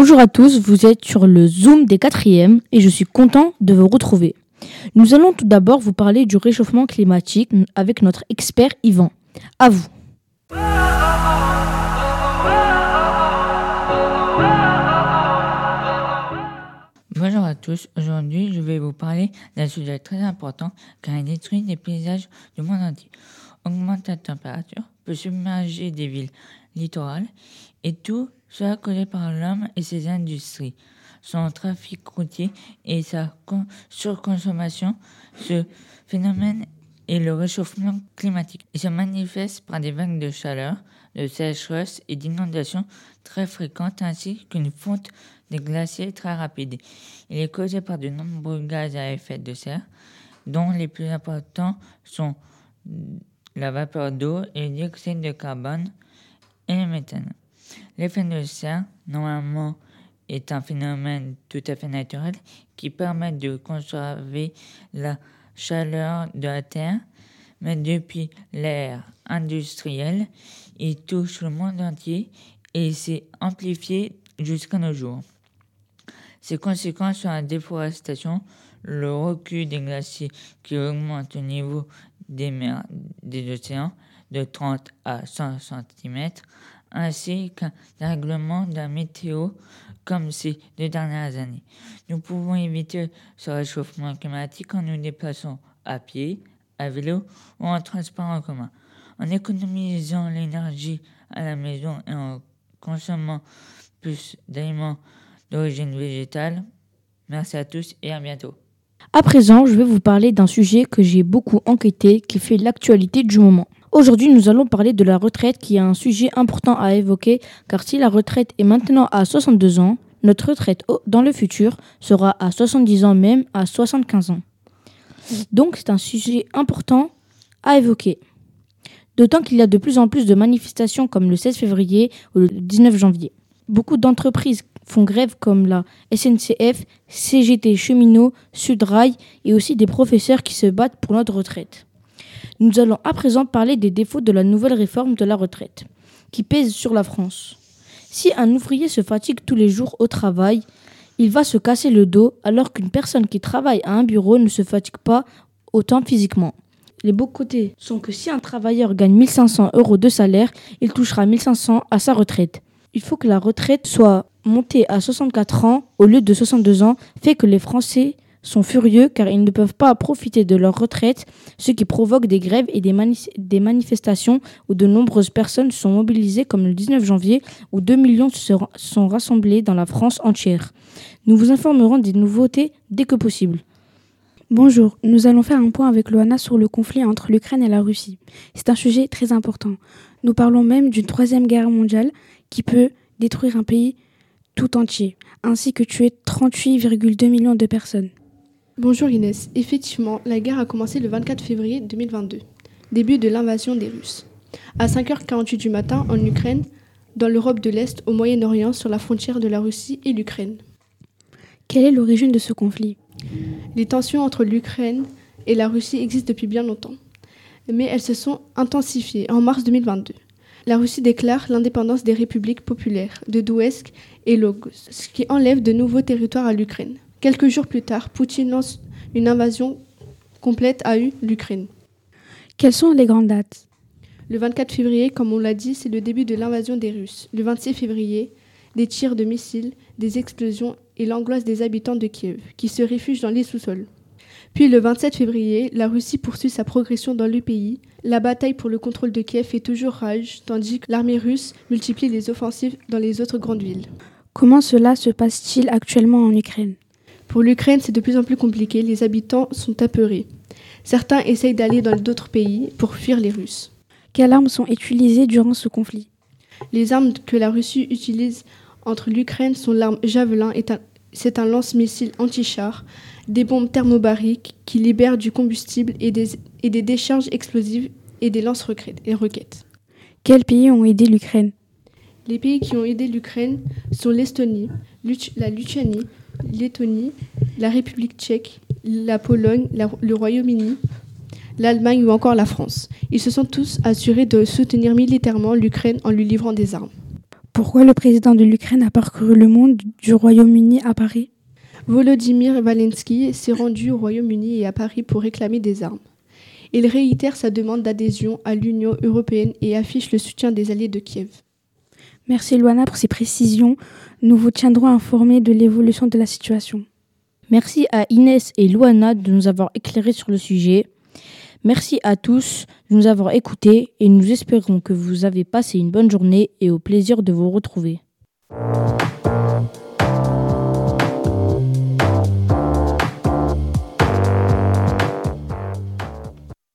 Bonjour à tous, vous êtes sur le Zoom des quatrièmes et je suis content de vous retrouver. Nous allons tout d'abord vous parler du réchauffement climatique avec notre expert Yvan. À vous. Bonjour à tous, aujourd'hui je vais vous parler d'un sujet très important car il détruit les paysages du monde entier. Augmente la température, peut submerger des villes littorales et tout cela causé par l'homme et ses industries, son trafic routier et sa surconsommation. Ce phénomène est le réchauffement climatique. Il se manifeste par des vagues de chaleur, de sécheresse et d'inondations très fréquentes ainsi qu'une fonte des glaciers très rapide. Il est causé par de nombreux gaz à effet de serre, dont les plus importants sont la vapeur d'eau et le dioxyde de carbone et le méthane. L'effet de serre, normalement, est un phénomène tout à fait naturel qui permet de conserver la chaleur de la Terre, mais depuis l'ère industrielle, il touche le monde entier et s'est amplifié jusqu'à nos jours. Ses conséquences sont la déforestation, le recul des glaciers qui augmente au niveau des mers des océans de 30 à 100 cm, ainsi qu'un règlement de la météo comme ces deux dernières années. Nous pouvons éviter ce réchauffement climatique en nous déplaçant à pied, à vélo ou en transport en commun, en économisant l'énergie à la maison et en consommant plus d'aliments d'origine végétale. Merci à tous et à bientôt. À présent, je vais vous parler d'un sujet que j'ai beaucoup enquêté qui fait l'actualité du moment. Aujourd'hui, nous allons parler de la retraite qui est un sujet important à évoquer car si la retraite est maintenant à 62 ans, notre retraite dans le futur sera à 70 ans même à 75 ans. Donc c'est un sujet important à évoquer. D'autant qu'il y a de plus en plus de manifestations comme le 16 février ou le 19 janvier. Beaucoup d'entreprises font grève comme la SNCF, CGT Cheminot, Sudrail et aussi des professeurs qui se battent pour notre retraite. Nous allons à présent parler des défauts de la nouvelle réforme de la retraite, qui pèse sur la France. Si un ouvrier se fatigue tous les jours au travail, il va se casser le dos alors qu'une personne qui travaille à un bureau ne se fatigue pas autant physiquement. Les beaux côtés sont que si un travailleur gagne 1500 euros de salaire, il touchera 1500 à sa retraite. Il faut que la retraite soit montée à 64 ans au lieu de 62 ans, fait que les Français sont furieux car ils ne peuvent pas profiter de leur retraite, ce qui provoque des grèves et des, manifestations où de nombreuses personnes sont mobilisées comme le 19 janvier où 2 millions se sont rassemblés dans la France entière. Nous vous informerons des nouveautés dès que possible. Bonjour, nous allons faire un point avec Loana sur le conflit entre l'Ukraine et la Russie. C'est un sujet très important. Nous parlons même d'une troisième guerre mondiale qui peut détruire un pays tout entier, ainsi que tuer 38,2 millions de personnes. Bonjour Inès. Effectivement, la guerre a commencé le 24 février 2022, début de l'invasion des Russes. À 5h48 du matin en Ukraine, dans l'Europe de l'Est, au Moyen-Orient, sur la frontière de la Russie et l'Ukraine. Quelle est l'origine de ce conflit? Les tensions entre l'Ukraine et la Russie existent depuis bien longtemps, mais elles se sont intensifiées en mars 2022. La Russie déclare l'indépendance des républiques populaires de Donetsk et Logos, ce qui enlève de nouveaux territoires à l'Ukraine. Quelques jours plus tard, Poutine lance une invasion complète à l'Ukraine. Quelles sont les grandes dates? Le 24 février, comme on l'a dit, c'est le début de l'invasion des Russes. Le 26 février, des tirs de missiles, des explosions et l'angoisse des habitants de Kiev, qui se réfugient dans les sous-sols. Puis le 27 février, la Russie poursuit sa progression dans le pays. La bataille pour le contrôle de Kiev fait toujours rage, tandis que l'armée russe multiplie les offensives dans les autres grandes villes. Comment cela se passe-t-il actuellement en Ukraine? Pour l'Ukraine, c'est de plus en plus compliqué, les habitants sont apeurés. Certains essayent d'aller dans d'autres pays pour fuir les Russes. Quelles armes sont utilisées durant ce conflit? Les armes que la Russie utilise entre l'Ukraine sont l'arme Javelin, c'est un lance-missile anti-char, des bombes thermobariques qui libèrent du combustible et des, et des décharges explosives et des lance-roquettes. Quels pays ont aidé l'Ukraine? Les pays qui ont aidé l'Ukraine sont l'Estonie, la Lituanie, Lettonie, la République tchèque, la Pologne, le Royaume-Uni, l'Allemagne ou encore la France. Ils se sont tous assurés de soutenir militairement l'Ukraine en lui livrant des armes. Pourquoi le président de l'Ukraine a parcouru le monde du Royaume-Uni à Paris? Volodymyr Zelensky s'est rendu au Royaume-Uni et à Paris pour réclamer des armes. Il réitère sa demande d'adhésion à l'Union européenne et affiche le soutien des alliés de Kiev. Merci Luana pour ces précisions. Nous vous tiendrons informés de l'évolution de la situation. Merci à Inès et Luana de nous avoir éclairés sur le sujet. Merci à tous de nous avoir écoutés et nous espérons que vous avez passé une bonne journée et au plaisir de vous retrouver.